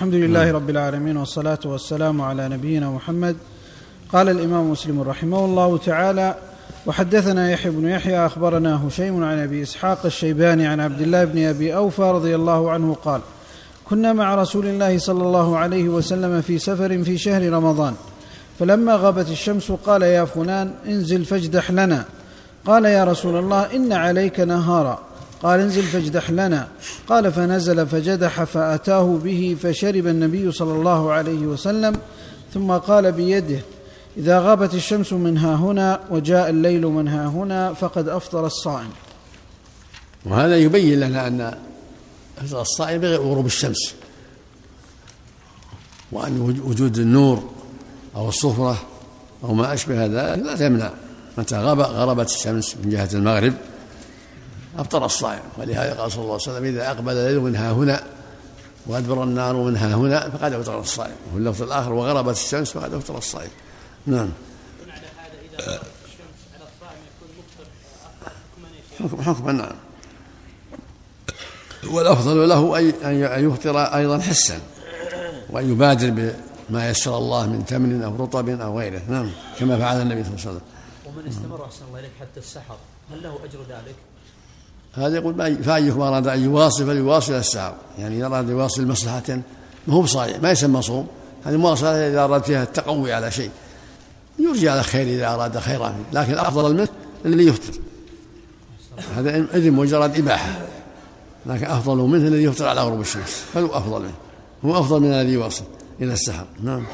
الحمد لله رب العالمين والصلاة والسلام على نبينا محمد. قال الإمام مسلم رحمه الله تعالى وحدثنا يحيى بن يحيى أخبرنا هشيم عن أبي إسحاق الشيباني عن عبد الله بن أبي أوفى رضي الله عنه قال كنا مع رسول الله صلى الله عليه وسلم في سفر في شهر رمضان فلما غابت الشمس قال يا فلان انزل فاجدح لنا قال يا رسول الله إن عليك نهارا قال انزل فاجدح لنا. قال فنزل فجدح فأتاه به فشرب النبي صلى الله عليه وسلم ثم قال بيده إذا غابت الشمس من ها هنا وجاء الليل من ها هنا فقد أفطر الصائم. وهذا يبين لنا أن الصائم بغير غروب الشمس وأن وجود النور أو الصفرة أو ما أشبه ذلك لا تمنع. متى غاب غربت الشمس من جهة المغرب أفطر الصائم. ولهذا قال صلى الله عليه وسلم إذا أقبل الليل من ها هنا وأدبر النار من ها هنا فقد أفطر الصائم. وفي اللفظ الآخر وغربت الشمس فقد أفطر الصائم. نعم. حكم حكما نعم. والأفضل له أن يفطر أيضا حسا وأن يبادر بما يسر الله من تمر أو رطب أو غيره. نعم كما فعل النبي صلى الله عليه وسلم. ومن استمر أحسن الله إليك حتى السحر هل له أجر ذلك؟ هذا يقول فأيكم أراد أن يواصل فليواصل السحر يعني إذا أراد يواصل مصلحة ما هو بصائم ما يسمى صوم. هذه مواصلة إذا أراد فيها التقوي على شيء. يرجى على خير إذا أراد خيرا لكن أفضل منه الذي يفطر هذا إذن مجرد إباحة. لكن أفضل منه الذي يفطر على غروب الشمس. فهو أفضل منه. هو أفضل من الذي يواصل إلى السحر. نعم.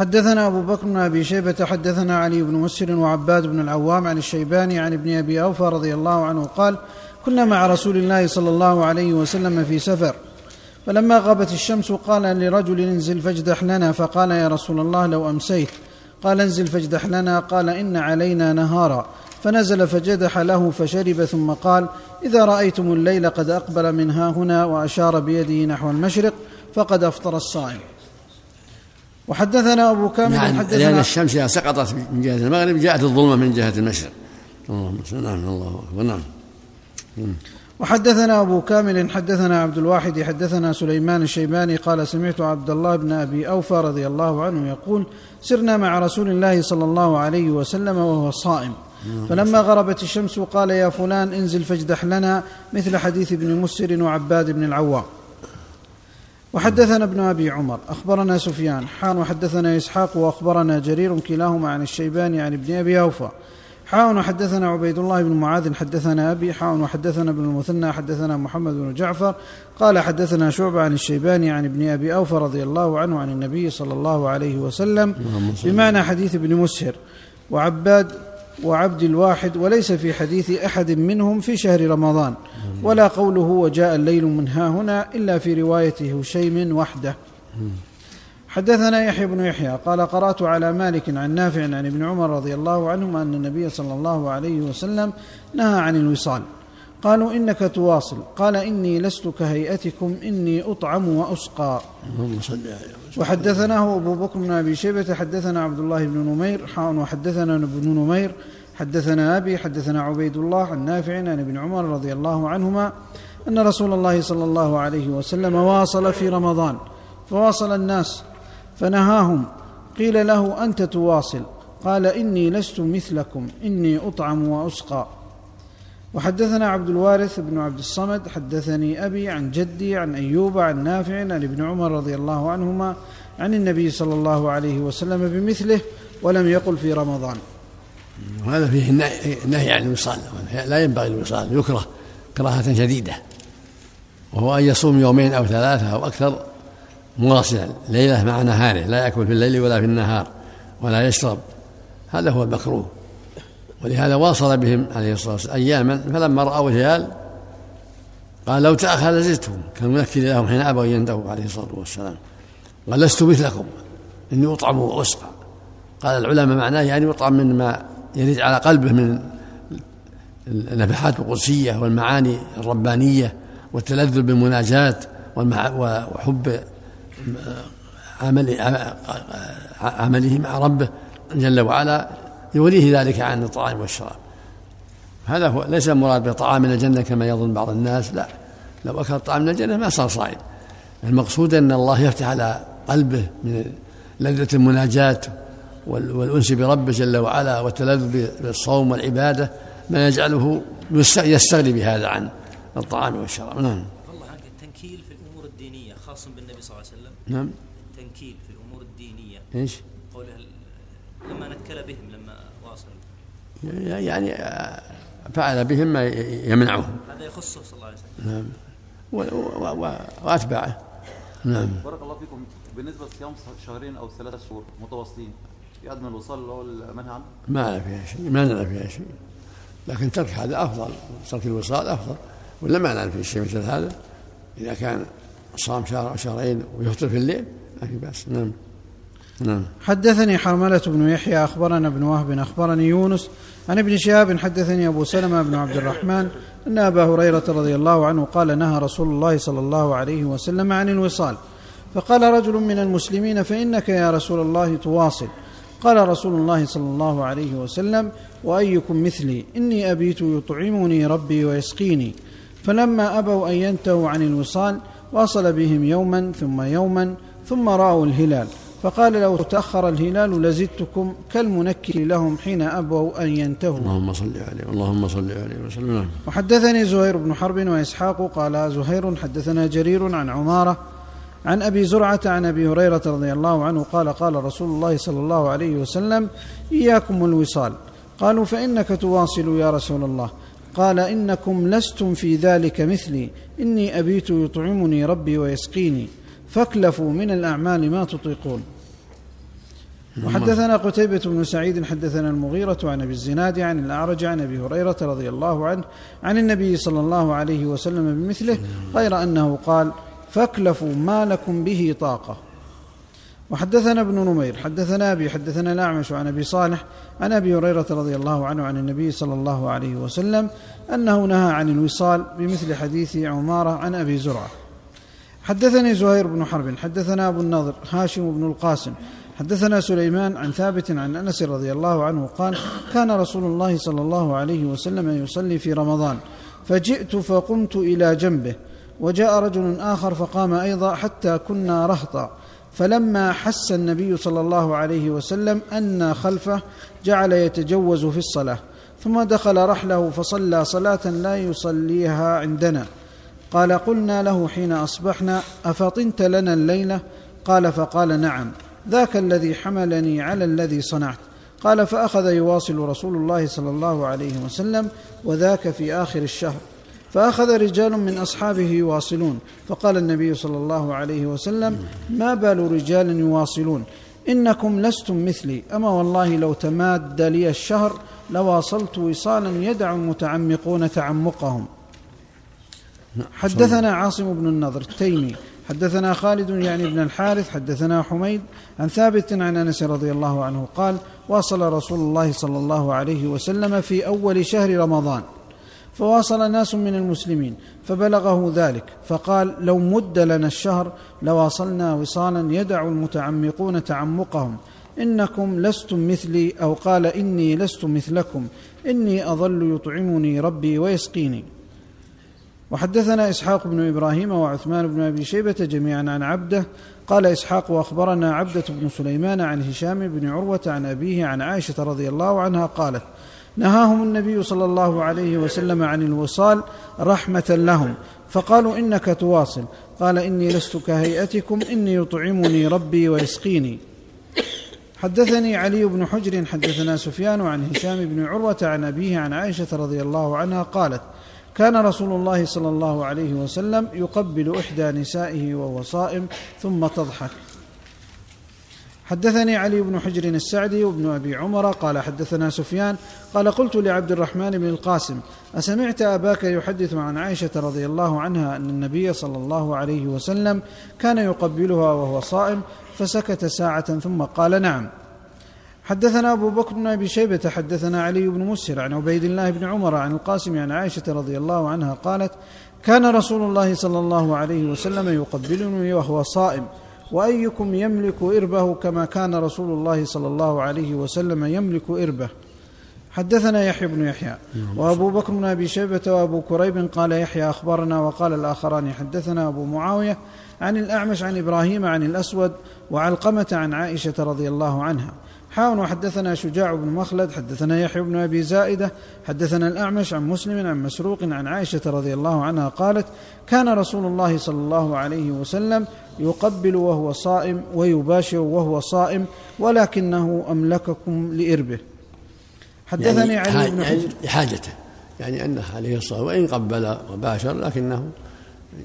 حدثنا أبو بكر بن أبي شيبة حدثنا علي بن مسر وعباد بن العوام عن الشيباني عن ابن أبي أوفى رضي الله عنه قال كنا مع رسول الله صلى الله عليه وسلم في سفر فلما غابت الشمس قال لرجل انزل فاجدح لنا فقال يا رسول الله لو أمسيت قال انزل فاجدح لنا قال إن علينا نهارا فنزل فجدح له فشرب ثم قال إذا رأيتم الليل قد أقبل من ها هنا وأشار بيده نحو المشرق فقد أفطر الصائم وحدثنا أبو كامل يعني حدثنا لأن الشمس إذا سقطت من جهة المغرب جاءت الظلمة من جهة المشرق. اللهم نعم الله أكبر. نعم. وحدثنا أبو كامل حدثنا عبد الواحد حدثنا سليمان الشيباني قال سمعت عبد الله بن أبي أوفى رضي الله عنه يقول سرنا مع رسول الله صلى الله عليه وسلم وهو صائم. فلما غربت الشمس قال يا فلان انزل فاجدح لنا مثل حديث ابن مسر وعباد بن العوام. وحدثنا ابن أبي عمر أخبرنا سفيان حان وحدثنا إسحاق وأخبرنا جرير كلاهما عن الشيباني عن ابن أبي أوفى. حاء وحدثنا عبيد الله بن معاذ حدثنا أبي حاء وحدثنا ابن المثنى حدثنا محمد بن جعفر قال حدثنا شعبة عن الشيباني عن ابن أبي أوفى رضي الله عنه عن النبي صلى الله عليه وسلم بمعنى حديث ابن مسهر. وعباد وعبد الواحد وليس في حديث أحد منهم في شهر رمضان ولا قوله وجاء الليل من ها هنا إلا في رواية هشيم وحده. حدثنا يحيى بن يحيى قال قرأت على مالك عن نافع عن ابن عمر رضي الله عنهما أن النبي صلى الله عليه وسلم نهى عن الوصال. قالوا إنك تواصل. قال إني لست كهيئتكم إني أطعم وأسقى. وحدثناه أبو بكر بن أبي شيبة حدثنا عبد الله بن نمير حاء وحدثنا ابن نمير حدثنا أبي حدثنا عبيد الله عن نافع عن ابن عمر رضي الله عنهما أن رسول الله صلى الله عليه وسلم واصل في رمضان. فواصل الناس فنهاهم. قيل له أنت تواصل. قال إني لست مثلكم إني أطعم وأسقى. وحدثنا عبد الوارث بن عبد الصمد حدثني أبي عن جدي عن أيوب عن نافع عن ابن عمر رضي الله عنهما عن النبي صلى الله عليه وسلم بمثله ولم يقل في رمضان. وهذا فيه النهي عن الوصال. لا ينبغي الوصال يكره كراهة شديدة. وهو أن يصوم يومين أو ثلاثة أو أكثر مواصلا ليلة مع نهاره لا يأكل في الليل ولا في النهار ولا يشرب. هذا هو المكروه. ولهذا واصل بهم عليه الصلاة والسلام أياما فلما رأوا الهلال قال لو تأخر لزدتهم كان منكر لهم حين أبوا ينتهوا عليه الصلاة والسلام. قال لست مثلكم إني أطعم وأسقى. قال العلماء معناه يعني يطعم من ما يرد على قلبه من النفحات القدسية والمعاني الربانية والتلذذ بالمناجاة وحب عمل عمله مع ربه جل وعلا. يوليه ذلك عن الطعام والشراب. هذا هو ليس المراد بطعام من الجنة كما يظن بعض الناس لا. لو أكل طعام من الجنة ما صار صائم. المقصود أن الله يفتح على قلبه من لذة المناجاة والأنس بربه جل وعلا والتلذذ بالصوم والعبادة ما يجعله يستغني بهذا عن الطعام والشراب. نعم. الله عنك التنكيل في الأمور الدينية خاص بالنبي صلى الله عليه وسلم. نعم. التنكيل في الأمور الدينية. إيش؟ قوله لما نكل بهم يعني فعل بهم ما يمنعهم. هذا يخصه صلى الله عليه وسلم. نعم. وأتباعه. نعم. بارك الله فيكم. بالنسبة لصيام شهرين أو ثلاثة شهور متواصلين في عدم الوصال اللي هو المنهي عنه؟ ما نرى فيها شيء ما نرى فيها شيء. لكن ترك هذا أفضل ترك الوصال أفضل. ولا ما نعرف في شيء مثل هذا؟ إذا كان صام شهر أو شهرين ويفطر في الليل ما في بأس. نعم. نعم. حدثني حرملة بن يحيى أخبرنا ابن وهب أخبرني يونس عن ابن شهاب حدثني أبو سلمة بن عبد الرحمن أن أبا هريرة رضي الله عنه قال نهى رسول الله صلى الله عليه وسلم عن الوصال. فقال رجل من المسلمين فإنك يا رسول الله تواصل. قال رسول الله صلى الله عليه وسلم وأيكم مثلي؟ إني أبيت يطعمني ربي ويسقيني. فلما أبوا أن ينتهوا عن الوصال واصل بهم يوما ثم يوما ثم رأوا الهلال. فقال لو تأخر الهلال لزدتكم كالمنكر لهم حين أبوا أن ينتهوا. اللهم صل عليه اللهم صل عليه وسلم. نعم. وحدثني زهير بن حرب وإسحاق قال زهير حدثنا جرير عن عمارة عن أبي زرعة عن أبي هريرة رضي الله عنه قال قال رسول الله صلى الله عليه وسلم إياكم الوصال. قالوا فإنك تواصل يا رسول الله. قال إنكم لستم في ذلك مثلي. إني أبيت يطعمني ربي ويسقيني. فاكلفوا من الأعمال ما تطيقون. وحدثنا قتيبة بن سعيد حدثنا المغيرة عن أبي الزناد عن الأعرج عن أبي هريرة رضي الله عنه عن النبي صلى الله عليه وسلم بمثله غير أنه قال فاكلفوا ما لكم به طاقة. وحدثنا ابن نمير حدثنا أبي حدثنا الأعمش عن أبي صالح عن أبي هريرة رضي الله عنه عن النبي صلى الله عليه وسلم أنه نهى عن الوصال بمثل حديث عمارة عن أبي زرعة. حدثني زهير بن حرب حدثنا أبو النضر هاشم بن القاسم حدثنا سليمان عن ثابت عن أنس رضي الله عنه قال كان رسول الله صلى الله عليه وسلم يصلي في رمضان فجئت فقمت إلى جنبه وجاء رجل آخر فقام أيضا حتى كنا رهطا فلما حس النبي صلى الله عليه وسلم أنا خلفه جعل يتجوز في الصلاة ثم دخل رحله فصلى صلاة لا يصليها عندنا. قال قلنا له حين أصبحنا أفطنت لنا الليلة؟ قال فقال نعم. ذاك الذي حملني على الذي صنعت. قال فأخذ يواصل رسول الله صلى الله عليه وسلم وذاك في آخر الشهر. فأخذ رجال من أصحابه يواصلون. فقال النبي صلى الله عليه وسلم ما بال رجال يواصلون؟ إنكم لستم مثلي. أما والله لو تماد لي الشهر لواصلت وصالا يدع المتعمقون تعمقهم. حدثنا عاصم بن النضر التيمي حدثنا خالد يعني ابن الحارث حدثنا حميد عن ثابت عن أنس رضي الله عنه قال واصل رسول الله صلى الله عليه وسلم في أول شهر رمضان فواصل ناس من المسلمين فبلغه ذلك فقال لو مد لنا الشهر لواصلنا وصالا يدع المتعمقون تعمقهم إنكم لستم مثلي أو قال إني لست مثلكم إني اظل يطعمني ربي ويسقيني وحدثنا إسحاق بن إبراهيم وعثمان بن أبي شيبة جميعا عن عبده. قال إسحاق وأخبرنا عبدة بن سليمان عن هشام بن عروة عن أبيه عن عائشة رضي الله عنها قالت نهاهم النبي صلى الله عليه وسلم عن الوصال رحمة لهم فقالوا إنك تواصل. قال إني لست كهيئتكم إني يطعمني ربي ويسقيني. حدثني علي بن حجر حدثنا سفيان عن هشام بن عروة عن أبيه عن عائشة رضي الله عنها قالت كان رسول الله صلى الله عليه وسلم يقبل إحدى نسائه وهو صائم ثم تضحك. حدثني علي بن حجر السعدي وابن أبي عمر قال حدثنا سفيان قال قلت لعبد الرحمن بن القاسم أسمعت أباك يحدث عن عائشة رضي الله عنها أن النبي صلى الله عليه وسلم كان يقبلها وهو صائم فسكت ساعة ثم قال نعم. حدثنا أبو بكر بن أبي شيبة حدثنا علي بن مسهر عن عبيد الله بن عمر عن القاسم عن عائشة رضي الله عنها قالت كان رسول الله صلى الله عليه وسلم يقبلني وهو صائم وأيكم يملك إربه كما كان رسول الله صلى الله عليه وسلم يملك إربه؟ حدثنا يحيى بن يحيى. وأبو بكر بن أبي شيبة وأبو كريب قال يحيى أخبرنا وقال الآخران حدثنا أبو معاوية عن الأعمش عن إبراهيم عن الأسود وعلقمة عن عائشة رضي الله عنها. حاون وحدثنا شجاع بن مخلد حدثنا يحيى بن أبي زائدة حدثنا الأعمش عن مسلم عن مسروق عن عائشة رضي الله عنها قالت كان رسول الله صلى الله عليه وسلم يقبل وهو صائم ويباشر وهو صائم ولكنه أملككم لإربه. حدثني يعني علي بن حجر. لحاجته يعني أنه عليه الصلاة وإن قبل وباشر لكنه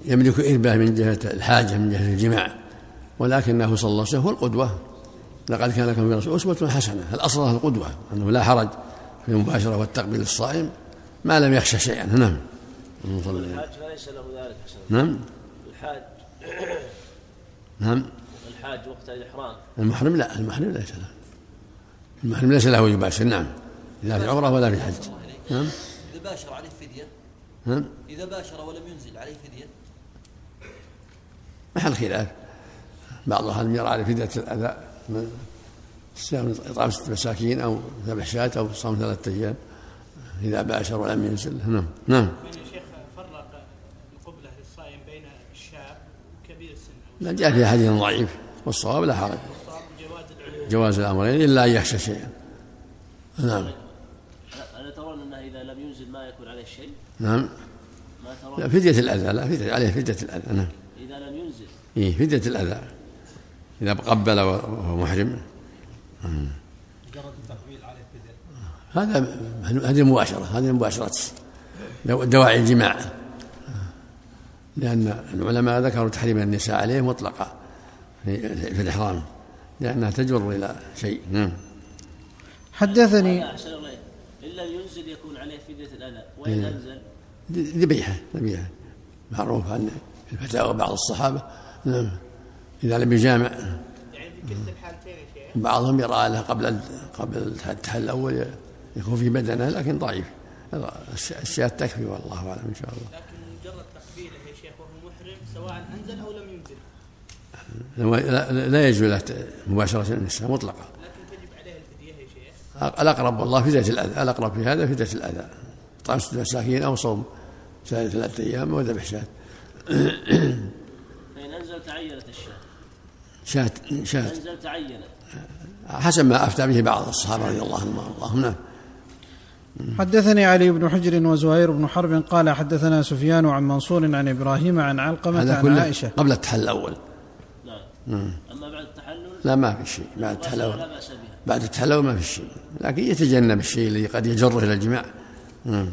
يملك إربة من جهة الحاجة من جهة الجماع ولكنه صلى الله عليه وسلم هو القدوة. لقد كان لكم في رسول أسوة حسنة. الأصل القدوة أنه لا حرج في المباشرة والتقبيل الصائم ما لم يخشى شيئا. نعم. الحاج فليس له ذلك حسن نعم. الحاج نعم. الحاج وقت الإحرام. المحرم لا المحرم ليس له. المحرم ليس له يباشر. نعم. لا في عمرة ولا في حج. نعم. إذا باشر عليه فدية. نعم. إذا باشر ولم ينزل عليه فدية. محل خلاف. بعض أهل يرى على فدية الأذى. صيام إطعام ستة مساكين أو ذبح شاة أو صوم ثلاثة أيام. إذا باشر ولم ينزل. نعم. نعم. من يا شيخ فرق القبلة للصائم بين الشاب وكبير السن؟ لا جاء في حديث ضعيف. والصواب لا حرج. والصواب جواز الأمرين إلا أن يخشى شيئا. نعم. ألا ترون أنه إذا لم ينزل ما يكون عليه شيء؟ نعم. ما لا ترون فدية الأذى. لا فدية عليه فدية الأذى. نعم. إذا لم ينزل. إيه فدية الأذى. إذا قبل وهو محرم. هذا هذه مباشرة هذه مباشرة دو- دواعي الجماع. لأن العلماء ذكروا تحريم النساء عليه مطلقة في في الإحرام لأنها تجر إلى شيء. نعم. حدثني لا أحسن الله إن لم ينزل يكون عليه فدية الأذى. وإن إيه. أنزل ذبيحة ذبيحة. معروف عن الفتاوى بعض الصحابة. نعم. إذا لم يجامع. يعني في كلتا الحالتين يا شيخ. بعضهم يرى له قبل قبل التحل الأول يكون في بدنه لكن ضعيف. الشاة تكفي والله أعلم إن شاء الله. لكن مجرد تقبيله يا شيخ وهو محرم سواء أنزل أو لم ينزل. لا, لا- لا يجوز له مباشرة النساء مطلقة لكن تجب عليه الفدية يا شيخ. الأقرب والله فدية الأذى الأقرب في هذا فدية الأذى. طعام ستة مساكين أو صوم ثلاثة أيام وذبح شاة. فإن أنزل تعينت الشاة. شاة شاة أنزل تعينت. حسب ما أفتى به بعض الصحابة رضي الله عنهم وأرضاهم. نعم. حدثني علي بن حجر وزهير بن حرب قال حدثنا سفيان عن منصور عن إبراهيم عن علقمة هذا عن كله عائشة. قبل التحل الأول. نعم. أما بعد التحلل؟ لا ما في شيء. بعد التحل لا الأول بأس بها. بعد التحل الأول ما في شيء. لكن يتجنب الشيء الذي قد يجره إلى الجماع نعم.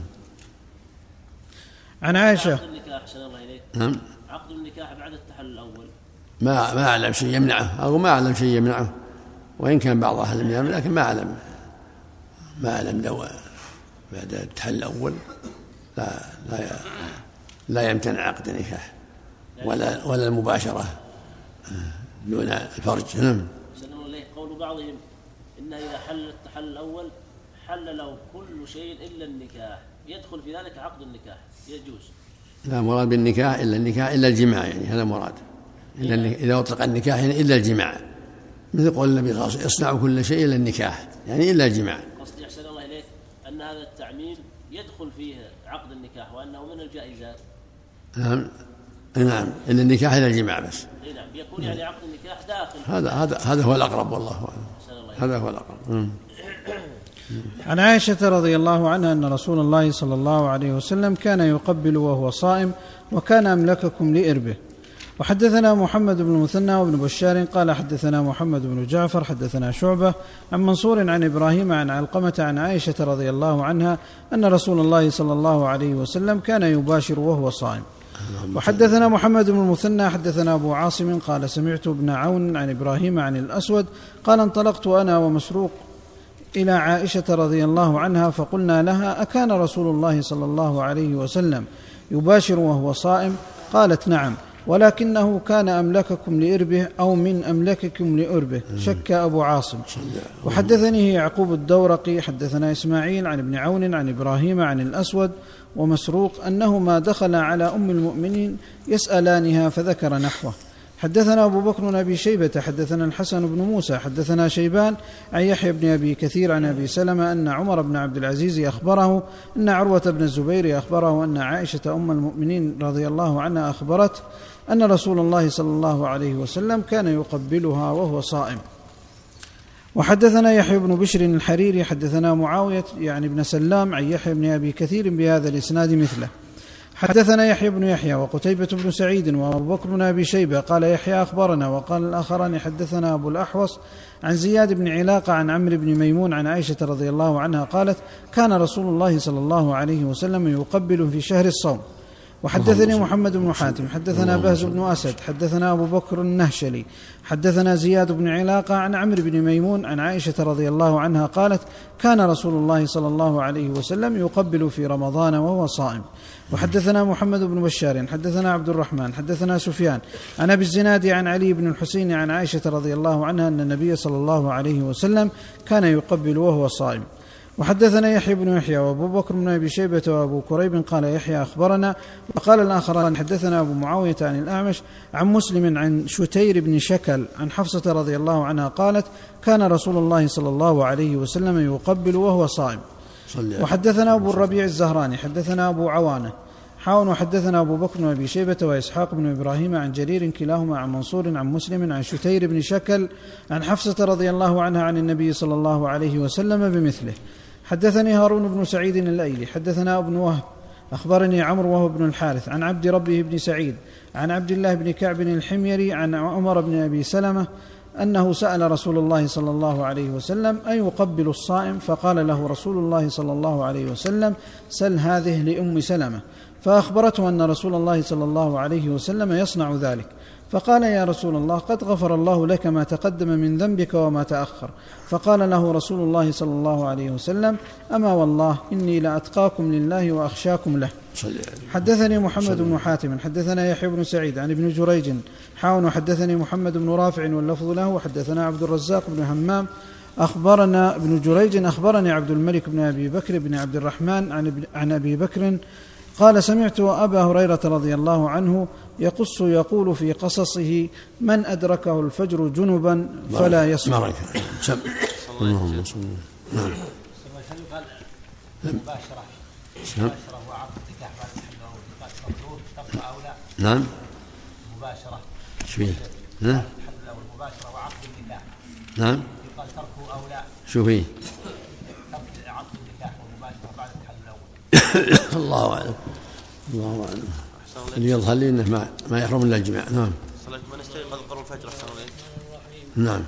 عن عائشة. عقد النكاح الله إليك. نعم. عقد النكاح بعد التحلل الأول. ما ما أعلم شيء يمنعه أو ما أعلم شيء يمنعه. وإن كان بعض أهل العلم يعمل لكن ما أعلم ما أعلم لو بعد التحل الأول. لا لا لا يمتنع عقد النكاح ولا ولا المباشرة دون الفرج. نعم. قول بعضهم إن إذا حل التحلل الأول حل له كل شيء إلا النكاح. يدخل في ذلك عقد النكاح يجوز. لا مراد بالنكاح إلا النكاح إلا الجماع يعني هذا مراد. إلا إذا أطلق النكاح يعني إلا الجماع. مثل قول النبي صلى الله عليه وسلم اصنعوا كل شيء إلا النكاح. يعني إلا الجماع. قصدي أحسن الله إليك أن هذا التعميم يدخل فيه عقد النكاح وأنه من الجائزات. نعم. نعم. إلا النكاح إلا الجماع بس. نعم. يكون يعني عقد النكاح داخل. هذا هذا هذا هو الأقرب والله أعلم. أحسن الله إليك. هذا هو الأقرب. نعم. عن عائشة رضي الله عنها أن رسول الله صلى الله عليه وسلم كان يقبل وهو صائم وكان أملككم لإربه. وحدثنا محمد بن المثنى وابن بشار قال حدثنا محمد بن جعفر حدثنا شعبة عن منصور عن إبراهيم عن علقمة عن عائشة رضي الله عنها أن رسول الله صلى الله عليه وسلم كان يباشر وهو صائم. وحدثنا محمد بن المثنى حدثنا أبو عاصم قال سمعت ابن عون عن إبراهيم عن الأسود قال انطلقت أنا ومسروق إلى عائشة رضي الله عنها فقلنا لها أكان رسول الله صلى الله عليه وسلم يباشر وهو صائم؟ قالت نعم. ولكنه كان أملككم لإربه أو من أملككم لإربه. شك أبو عاصم. وحدثني يعقوب الدورقي حدثنا إسماعيل عن ابن عون عن إبراهيم عن الأسود ومسروق انهما دخلا على أم المؤمنين يسألانها فذكر نحوه. حدثنا أبو بكر بن أبي شيبة حدثنا الحسن بن موسى حدثنا شيبان عن يحيى بن أبي كثير عن أبي سلمة أن عمر بن عبد العزيز أخبره أن عروة بن الزبير أخبره أن عائشة أم المؤمنين رضي الله عنها أخبرت أن رسول الله صلى الله عليه وسلم كان يقبلها وهو صائم. وحدثنا يحيى بن بشر الحريري حدثنا معاوية يعني بن سلام عن يحيى بن أبي كثير بهذا الإسناد مثله. حدثنا يحيى بن يحيى وقتيبة بن سعيد وأبو بكر بن أبي شيبة. قال يحيى أخبرنا وقال الآخران حدثنا أبو الأحوص عن زياد بن علاقة عن عمرو بن ميمون عن عائشة رضي الله عنها قالت كان رسول الله صلى الله عليه وسلم يقبل في شهر الصوم. وحدثني محمد بن حاتم حدثنا بهز بن أسد حدثنا أبو بكر النهشلي حدثنا زياد بن علاقة عن عمرو بن ميمون عن عائشة رضي الله عنها قالت كان رسول الله صلى الله عليه وسلم يقبل في رمضان وهو صائم. وحدثنا محمد بن بشار حدثنا عبد الرحمن حدثنا سفيان عن أبي الزناد عن علي بن الحسين عن عائشة رضي الله عنها أن النبي صلى الله عليه وسلم كان يقبل وهو صائم. وحدثنا يحيى بن يحيى وابو بكر بن أبي شيبة وابو كريب قال يحيى أخبرنا وقال الاخران حدثنا أبو معاوية عن الأعمش عن مسلم عن شتير بن شكل عن حفصة رضي الله عنها قالت كان رسول الله صلى الله عليه وسلم يقبل وهو صائم. وحدثنا أبو الربيع الزهراني حدثنا أبو عوانة حاون وحدثنا أبو بكر بن أبي شيبة وإسحاق بن إبراهيم عن جرير كلاهما عن منصور عن مسلم عن شتير بن شكل عن حفصة رضي الله عنها عن النبي صلى الله عليه وسلم بمثله. حدثني هارون بن سعيد الأيلي حدثنا ابن وهب أخبرني عمرو وهو بن الحارث عن عبد ربه بن سعيد عن عبد الله بن كعب الحميري عن عمر بن أبي سلمة أنه سأل رسول الله صلى الله عليه وسلم ان يقبل الصائم؟ فقال له رسول الله صلى الله عليه وسلم سل هذه لأم سلمة. فأخبرته أن رسول الله صلى الله عليه وسلم يصنع ذلك. فقال يا رسول الله قد غفر الله لك ما تقدم من ذنبك وما تأخر. فقال له رسول الله صلى الله عليه وسلم أما والله إني لأتقاكم لله وأخشاكم له. حدثني محمد بن حاتم حدثنا يحيى بن سعيد عن ابن جريج حاون وحدثني محمد بن رافع واللفظ له وحدثنا عبد الرزاق بن همام أخبرنا ابن جريج أخبرني عبد الملك بن أبي بكر بن عبد الرحمن عن, عن أبي بكر قال سمعت أبا هريرة رضي الله عنه يقص يقول في قصصه من أدركه الفجر جنبا فلا يصوم بارك اللهم صل نعم نعم. المباشرة وعقد بعد تبقى أو لا نعم؟ نعم. أو المباشرة وعقد النكاح نعم يقال تركه أو لا شو فيه؟ ترك عقد النكاح والمباشرة بعد الحل الأول الله أعلم. الله أعلم. اللي يظهر لي إنه ما ما يحرم إلا الجماع نعم. من يستيقظ قبل الفجر أحسن عليك نعم.